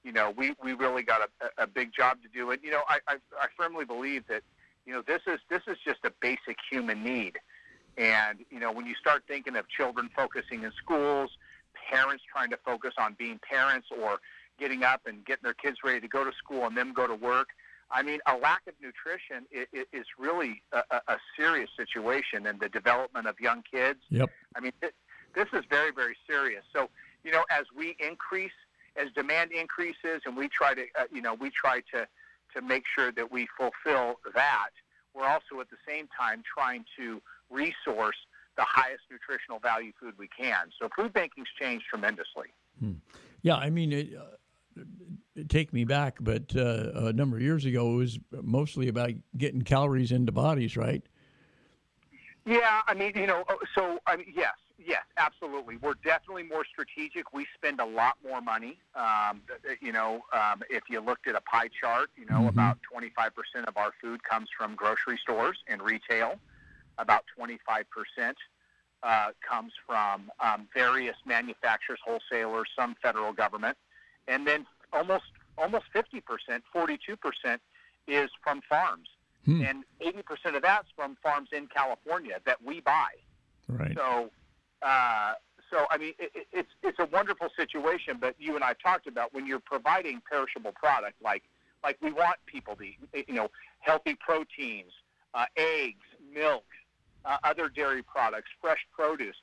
you know, we, we really got a, a big job to do. And you know, I, I I firmly believe that, you know, this is this is just a basic human need. And you know, when you start thinking of children focusing in schools, parents trying to focus on being parents or getting up and getting their kids ready to go to school and them go to work. I mean, a lack of nutrition is, is really a, a serious situation in the development of young kids. Yep. I mean, this is very, very serious. So, you know, as we increase, as demand increases, and we try to, uh, you know, we try to to make sure that we fulfill that. We're also at the same time trying to resource the highest nutritional value food we can. So, food banking's changed tremendously. Yeah, I mean, it, uh, it take me back, but uh, a number of years ago, it was mostly about getting calories into bodies, right? Yeah, I mean, you know, oh, so I mean, yes, yes, absolutely. We're definitely more strategic. We spend a lot more money. Um, you know, um, if you looked at a pie chart, you know, Mhm. about 25% of our food comes from grocery stores and retail. About 25% uh, comes from um, various manufacturers, wholesalers, some federal government, and then almost almost 50%, 42% is from farms Hmm. and 80% of that's from farms in California that we buy. Right. So, uh, so I mean, it, it- it's it's a wonderful situation. But you and I talked about when you're providing perishable product, like like we want people to, eat, you know, healthy proteins, uh, eggs, milk, uh, other dairy products, fresh produce.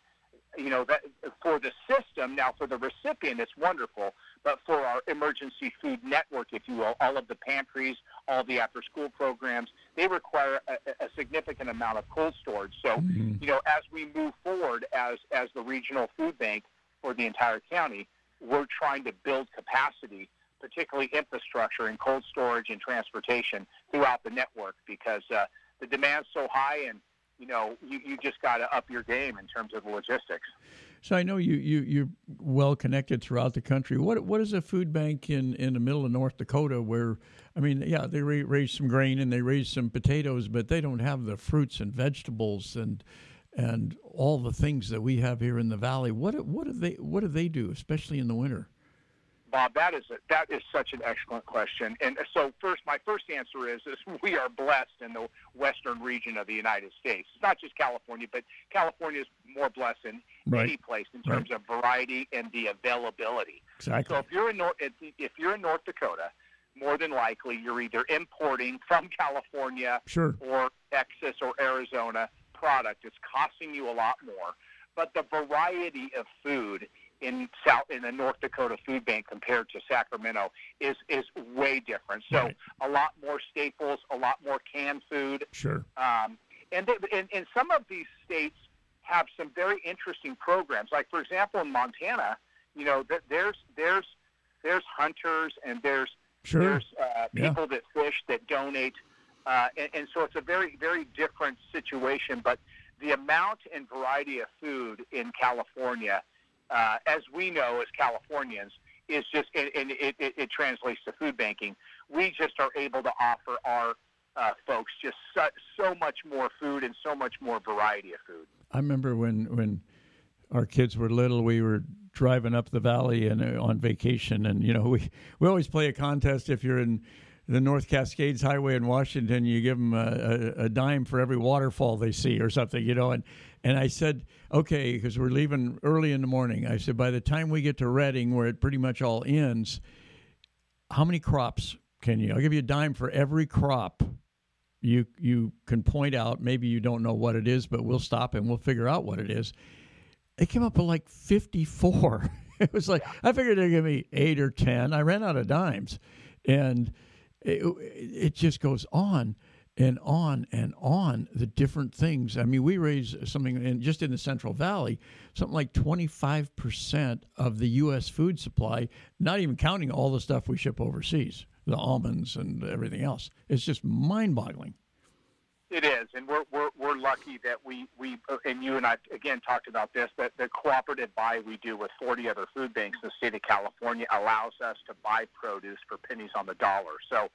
You know that for the system now for the recipient it's wonderful, but for our emergency food network, if you will, all of the pantries, all the after-school programs, they require a, a significant amount of cold storage. So, Mhm. you know, as we move forward as as the regional food bank for the entire county, we're trying to build capacity, particularly infrastructure and cold storage and transportation throughout the network because uh, the demand's so high and you know, you, you just got to up your game in terms of the logistics. So I know you you you're well connected throughout the country. What what is a food bank in in the middle of North Dakota where I mean, yeah, they ra- raise some grain and they raise some potatoes, but they don't have the fruits and vegetables and and all the things that we have here in the valley. What what do they what do they do, especially in the winter? Bob, that is a, that is such an excellent question. And so, first, my first answer is, is we are blessed in the western region of the United States. It's not just California, but California is more blessed Right. any place in terms of variety and the availability. Exactly. So if you're in North, if, if you're in North Dakota, more than likely you're either importing from California Sure. or Texas or Arizona product. It's costing you a lot more, but the variety of food in South in the North Dakota Food Bank compared to Sacramento is is way different. So Right. a lot more staples, a lot more canned food, Sure. um, and, they, and and some of these states have some very interesting programs. Like for example, in Montana, you know, th- there's there's there's hunters and there's Sure. there's uh, Yeah. people that fish that donate, uh, and, and so it's a very very different situation. But the amount and variety of food in California, uh, as we know as Californians, is just and, and it, it, it translates to food banking. We just are able to offer our uh, folks just so, so much more food and so much more variety of food. I remember when when our kids were little, we were driving up the valley and uh, on vacation, and you know we we always play a contest. If you're in the North Cascades Highway in Washington, you give them a, a, a dime for every waterfall they see or something, you know. And and I said, okay, because we're leaving early in the morning. I said, by the time we get to Redding, where it pretty much all ends, how many crops can you? I'll give you a dime for every crop you you can point out maybe you don't know what it is but we'll stop and we'll figure out what it is it came up with like 54 it was like I figured they'd give me eight or ten. I ran out of dimes, and it, it just goes on and on and on the different things. I mean, we raise something in just in the Central Valley, something like 25% of the U.S. food supply, not even counting all the stuff we ship overseas, the almonds and everything else. It's just mind boggling. It is, and we're, we're, we're lucky that we, we and you and I again talked about this that the cooperative buy we do with 40 other food banks in the state of California allows us to buy produce for pennies on the dollar. So,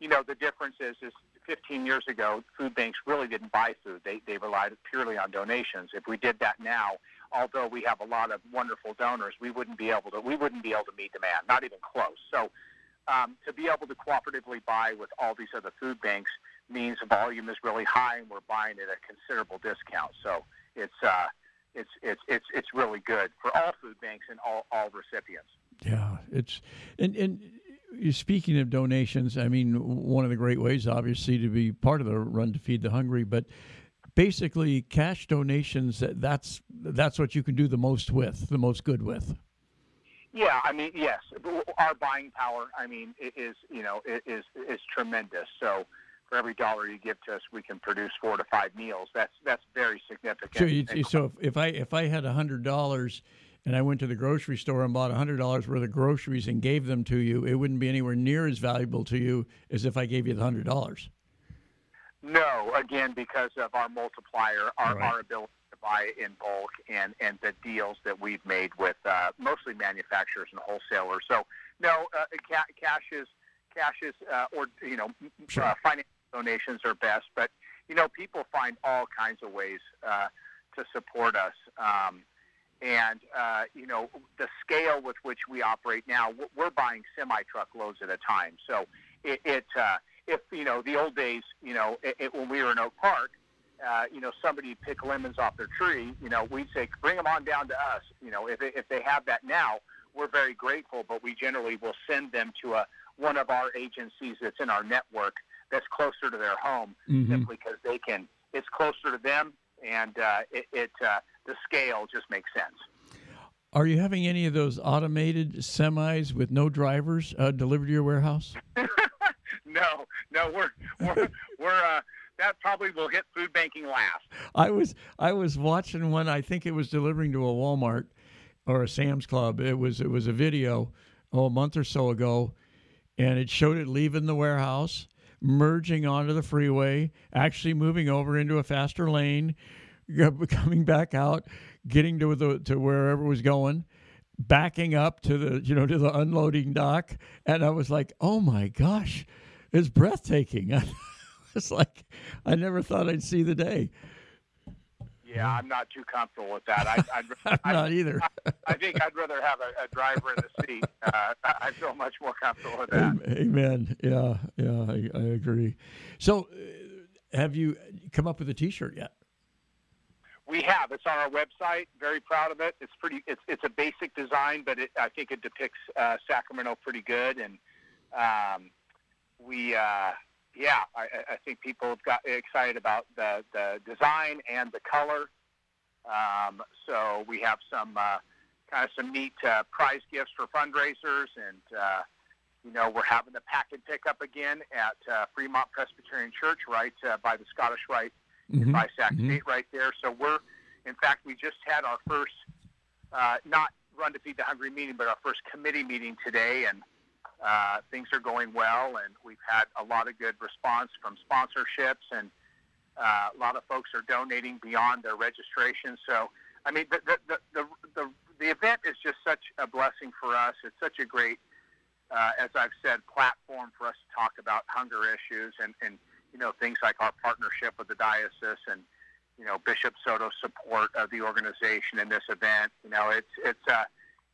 you know, the difference is is 15 years ago, food banks really didn't buy food; they they relied purely on donations. If we did that now, although we have a lot of wonderful donors, we wouldn't be able to we wouldn't be able to meet demand, not even close. So. Um, to be able to cooperatively buy with all these other food banks means the volume is really high and we're buying at a considerable discount. So it's uh, it's it's it's it's really good for all food banks and all all recipients. Yeah, it's and and speaking of donations, I mean one of the great ways, obviously, to be part of the run to feed the hungry, but basically cash donations that's that's what you can do the most with, the most good with. Yeah, I mean, yes, our buying power, I mean, is you know is is tremendous. So for every dollar you give to us, we can produce four to five meals. That's that's very significant. So, you, so if I if I had a hundred dollars and I went to the grocery store and bought a hundred dollars worth of groceries and gave them to you, it wouldn't be anywhere near as valuable to you as if I gave you the hundred dollars. No, again, because of our multiplier, our, right. our ability buy in bulk, and and the deals that we've made with uh, mostly manufacturers and wholesalers. So no, uh, cash is cash is uh, or you know sure. uh, finance donations are best, but you know people find all kinds of ways uh, to support us. Um, and uh, you know the scale with which we operate now, we're buying semi truckloads at a time. So it, it uh, if you know the old days, you know it, it, when we were in Oak Park, uh, you know somebody pick lemons off their tree, you know we'd say bring them on down to us. You know if if they have that now, we're very grateful, but we generally will send them to a one of our agencies that's in our network that's closer to their home, mm-hmm. simply because they can. It's closer to them, and uh, it, it uh, the scale just makes sense. Are you having any of those automated semis with no drivers uh, delivered to your warehouse? no, no, we're we're we're uh, that probably will hit food banking last. I was I was watching one. I think it was delivering to a Walmart or a Sam's Club. It was it was a video oh a month or so ago, and it showed it leaving the warehouse, merging onto the freeway, actually moving over into a faster lane, coming back out, getting to the to wherever it was going, backing up to the you know to the unloading dock, and I was like, oh my gosh, it's breathtaking. it's like I never thought I'd see the day. Yeah, I'm not too comfortable with that. I, I'd, I'm I'd, not either. I, I, think I'd rather have a, a driver in the seat. Uh, I feel much more comfortable with that. Amen. Yeah, yeah, I, I agree. So, uh, have you come up with a T-shirt yet? We have. It's on our website. Very proud of it. It's pretty. It's it's a basic design, but it, I think it depicts uh, Sacramento pretty good. And um, we, uh, yeah, I, I think people have got excited about the the design and the color. Um, so we have some uh, kind of some neat uh, prize gifts for fundraisers, and uh, you know we're having the packet pickup again at uh, Fremont Presbyterian Church, right uh, by the Scottish Rite mm-hmm. by Sac mm-hmm. State right there. So we're, in fact, we just had our first, uh, not Run to Feed the Hungry meeting, but our first committee meeting today, and uh, things are going well, and we've had a lot of good response from sponsorships, and uh, a lot of folks are donating beyond their registration. So, I mean, the the, the, the, the, the event is just such a blessing for us. It's such a great, uh, as I've said, platform for us to talk about hunger issues and, and you know, things like our partnership with the diocese and, you know, Bishop Soto's support of the organization in this event. You know, it's, it's, uh,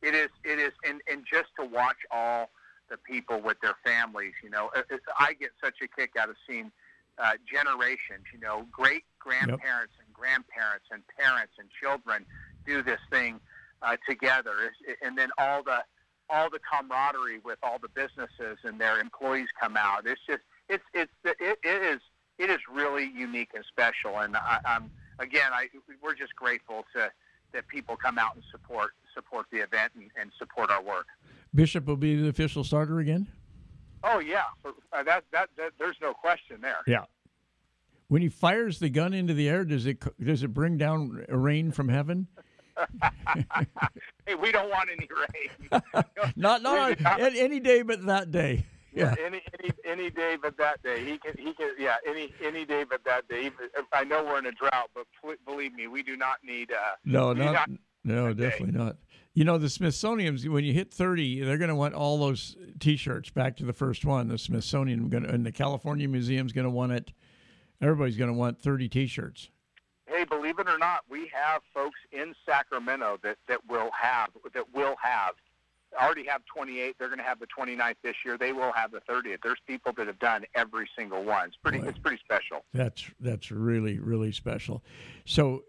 it is, it is, and, and just to watch all the people with their families, you know, it's, I get such a kick out of seeing uh, generations, you know, great grandparents yep. and grandparents and parents and children do this thing uh, together, and then all the all the camaraderie with all the businesses and their employees come out. It's just it's it's it, it is it is really unique and special. And I, I'm again, I we're just grateful to that people come out and support support the event and, and support our work. Bishop will be the official starter again. Oh yeah, uh, that, that that there's no question there. Yeah. When he fires the gun into the air, does it does it bring down rain from heaven? hey, we don't want any rain. not not on, any day but that day. Yeah. yeah. Any any any day but that day. He can he can yeah. Any any day but that day. I know we're in a drought, but believe me, we do not need. Uh, no, not, not no, definitely day. not. You know, the Smithsonian's when you hit thirty, they're going to want all those T-shirts. Back to the first one, the Smithsonian going and the California Museum's going to want it. Everybody's going to want thirty T-shirts. Hey, believe it or not, we have folks in Sacramento that that will have that will have already have 28. They're going to have the 29th this year. They will have the 30th. There's people that have done every single one. It's pretty. Boy, it's pretty special. That's that's really really special. So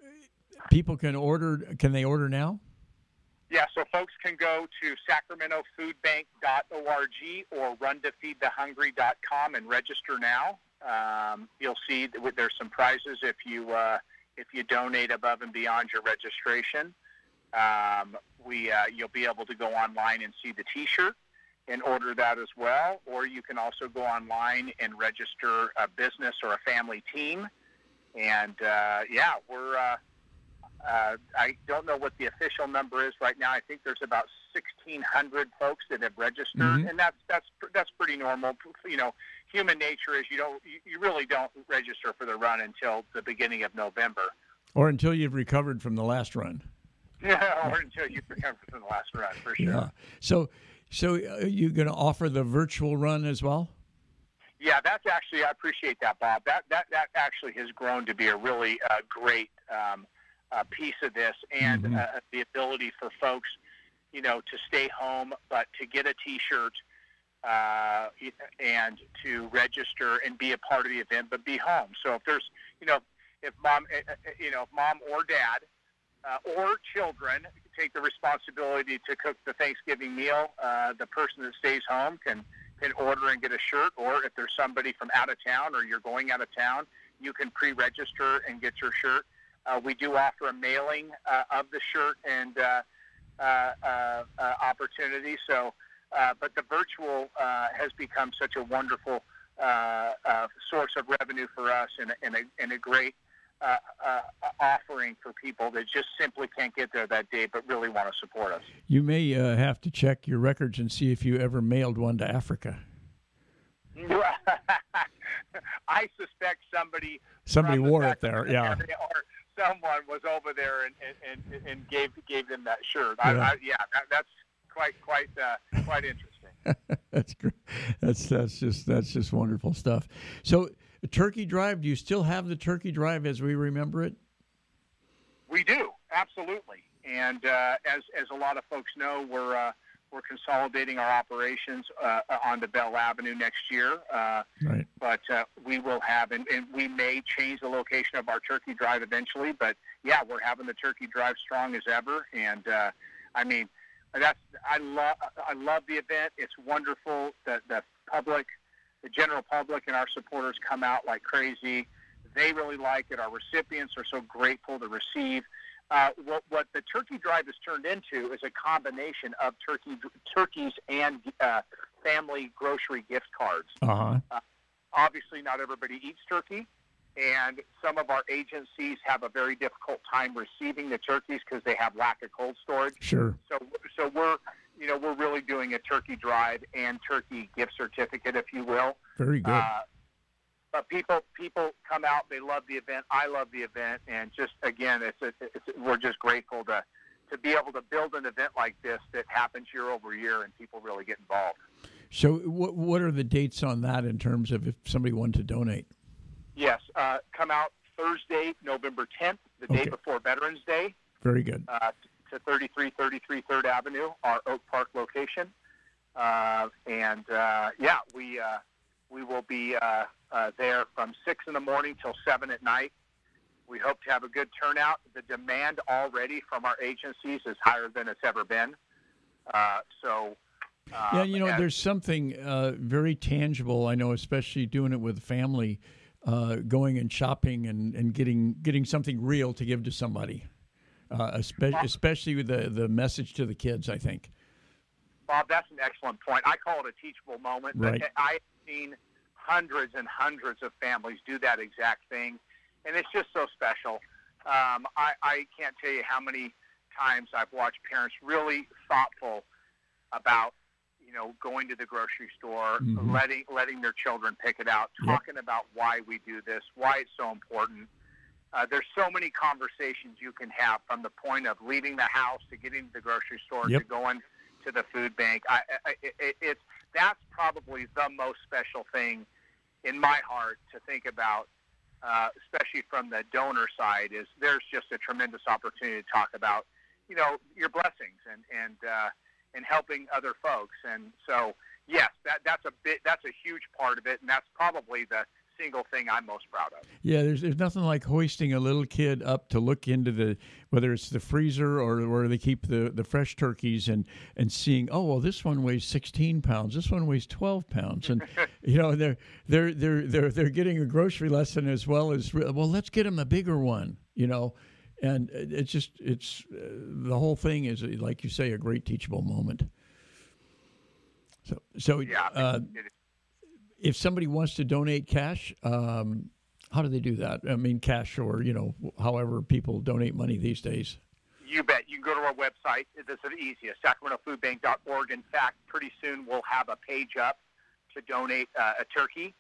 people can order. Can they order now? Yeah, so folks can go to sacramentofoodbank.org or runtofeedthehungry.com and register now. Um, you'll see that there's some prizes if you uh, if you donate above and beyond your registration. Um, we uh, you'll be able to go online and see the T-shirt and order that as well, or you can also go online and register a business or a family team. And uh, yeah, we're. Uh, I don't know what the official number is right now. I think there's about 1,600 folks that have registered, mm-hmm. and that's that's that's pretty normal. You know, human nature is you don't you, really don't register for the run until the beginning of November, or until you've recovered from the last run. Yeah, or until you recover from the last run, for sure. Yeah. So, so are uh, you going to offer the virtual run as well? Yeah, that's actually I appreciate that, Bob. That that that actually has grown to be a really uh, great um, uh, piece of this, and mm-hmm. uh, the ability for folks, you know, to stay home but to get a T-shirt uh, and to register and be a part of the event, but be home. So if there's, you know, if mom, eh, eh, you know, if mom or dad uh, or children take the responsibility to cook the Thanksgiving meal. Uh, the person that stays home can can order and get a shirt, or if there's somebody from out of town or you're going out of town, you can pre-register and get your shirt. Uh, we do offer a mailing uh, of the shirt and uh, uh, uh, uh, opportunity. So, uh, but the virtual uh, has become such a wonderful uh, uh, source of revenue for us and, and, a, and a great uh, uh, offering for people that just simply can't get there that day but really want to support us. You may uh, have to check your records and see if you ever mailed one to Africa. I suspect somebody somebody wore it there, yeah. Or someone was over there and, and, and, and gave gave them that shirt. Yeah, I, I, yeah that, that's quite quite uh, quite interesting. that's great. That's that's just that's just wonderful stuff. So Turkey Drive, do you still have the Turkey Drive as we remember it? We do, absolutely. And uh, as, as a lot of folks know, we're, uh, we're consolidating our operations uh, onto Bell Avenue next year. Uh, right. But uh, we will have, and, and we may change the location of our Turkey Drive eventually. But yeah, we're having the Turkey Drive strong as ever. And uh, I mean, that's I love I love the event. It's wonderful. that the public the general public and our supporters come out like crazy. They really like it. Our recipients are so grateful to receive. Uh, what, what the turkey drive has turned into is a combination of turkey turkeys and uh, family grocery gift cards. Uh-huh. Uh, obviously, not everybody eats turkey, and some of our agencies have a very difficult time receiving the turkeys because they have lack of cold storage. Sure. So, so we're you know, we're really doing a turkey drive and turkey gift certificate, if you will. Very good. Uh, but people people come out, they love the event. I love the event, and just again, it's, a, it's we're just grateful to to be able to build an event like this that happens year over year, and people really get involved. So, what what are the dates on that in terms of if somebody wanted to donate? Yes, uh, come out Thursday, November 10th, the okay. day before Veterans Day. Very good. Uh, to 3333 Third Avenue, our Oak Park location. Uh, and uh, yeah, we uh, we will be uh, uh, there from six in the morning till seven at night. We hope to have a good turnout. The demand already from our agencies is higher than it's ever been. Uh, so. yeah, you know, there's something very tangible. I know, especially doing it with family, going and shopping and, and getting getting something real to give to somebody uh, especially, especially with the the message to the kids. I think. Bob, that's an excellent point. I call it a teachable moment. Right. But I've seen hundreds and hundreds of families do that exact thing, and it's just so special. Um, I, I can't tell you how many times I've watched parents really thoughtful about, you know, going to the grocery store, Mhm. letting letting their children pick it out, Yep. talking about why we do this, why it's so important. Uh, there's so many conversations you can have from the point of leaving the house to getting to the grocery store Yep. to going to the food bank. I, I, it, it's that's probably the most special thing in my heart to think about, uh, especially from the donor side. Is there's just a tremendous opportunity to talk about, you know, your blessings and and uh, and helping other folks. And so, yes, that that's a bit that's a huge part of it, and that's probably the single thing I'm most proud of. Yeah, there's there's nothing like hoisting a little kid up to look into the whether it's the freezer or where they keep the, the fresh turkeys and and seeing oh well this one weighs 16 pounds this one weighs 12 pounds. And you know they're they're they're they're they're getting a grocery lesson as well as well let's get them a bigger one you know? And it's just it's uh, the whole thing is like you say a great teachable moment. So so Yeah, uh, if somebody wants to donate cash, um, how do they do that? I mean, cash or you know, however people donate money these days. You bet. You can go to our website. This is the easiest, sacramentofoodbank.org. In fact, pretty soon we'll have a page up to donate uh, a turkey,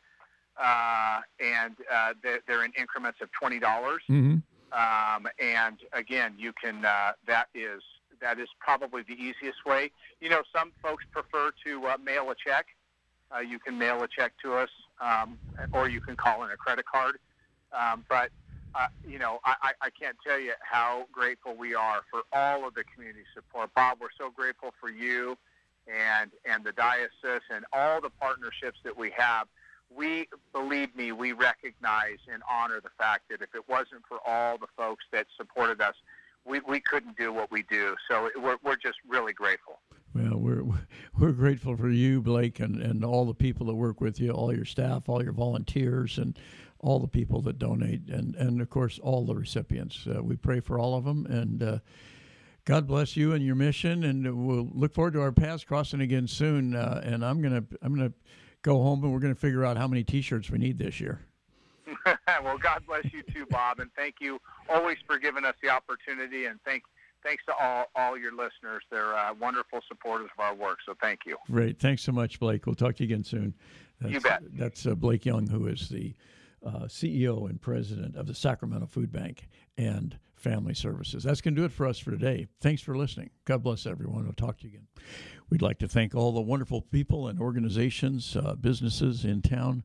uh, and uh, they're, they're in increments of twenty dollars. Mm-hmm. Um, and again, you can. Uh, that is that is probably the easiest way. You know, some folks prefer to uh, mail a check. Uh, you can mail a check to us, um, or you can call in a credit card. Um, but uh, you know, I, I can't tell you how grateful we are for all of the community support. Bob, we're so grateful for you and and the diocese and all the partnerships that we have. We believe me, we recognize and honor the fact that if it wasn't for all the folks that supported us, we, we couldn't do what we do. So we're, we're just really grateful. Well, we're we're grateful for you, Blake, and, and all the people that work with you, all your staff, all your volunteers, and all the people that donate, and, and of course all the recipients. Uh, we pray for all of them, and uh, God bless you and your mission. And we'll look forward to our paths crossing again soon. Uh, and I'm gonna I'm gonna go home, and we're gonna figure out how many T-shirts we need this year. well, God bless you too, Bob, and thank you always for giving us the opportunity. And thank thanks to all all your listeners. They're uh, wonderful supporters of our work. So thank you. Great. Thanks so much, Blake. We'll talk to you again soon. That's, You bet. That's uh, Blake Young, who is the uh, CEO and president of the Sacramento Food Bank and Family Services. That's going to do it for us for today. Thanks for listening. God bless everyone. We'll talk to you again. We'd like to thank all the wonderful people and organizations, uh, businesses in town.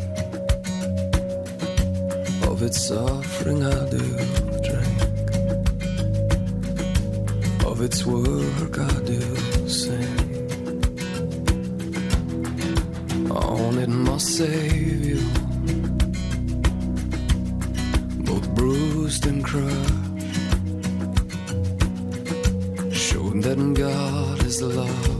Of its suffering I do drink, of its work I do sing. On it, my Savior, both bruised and crushed. showed that God is love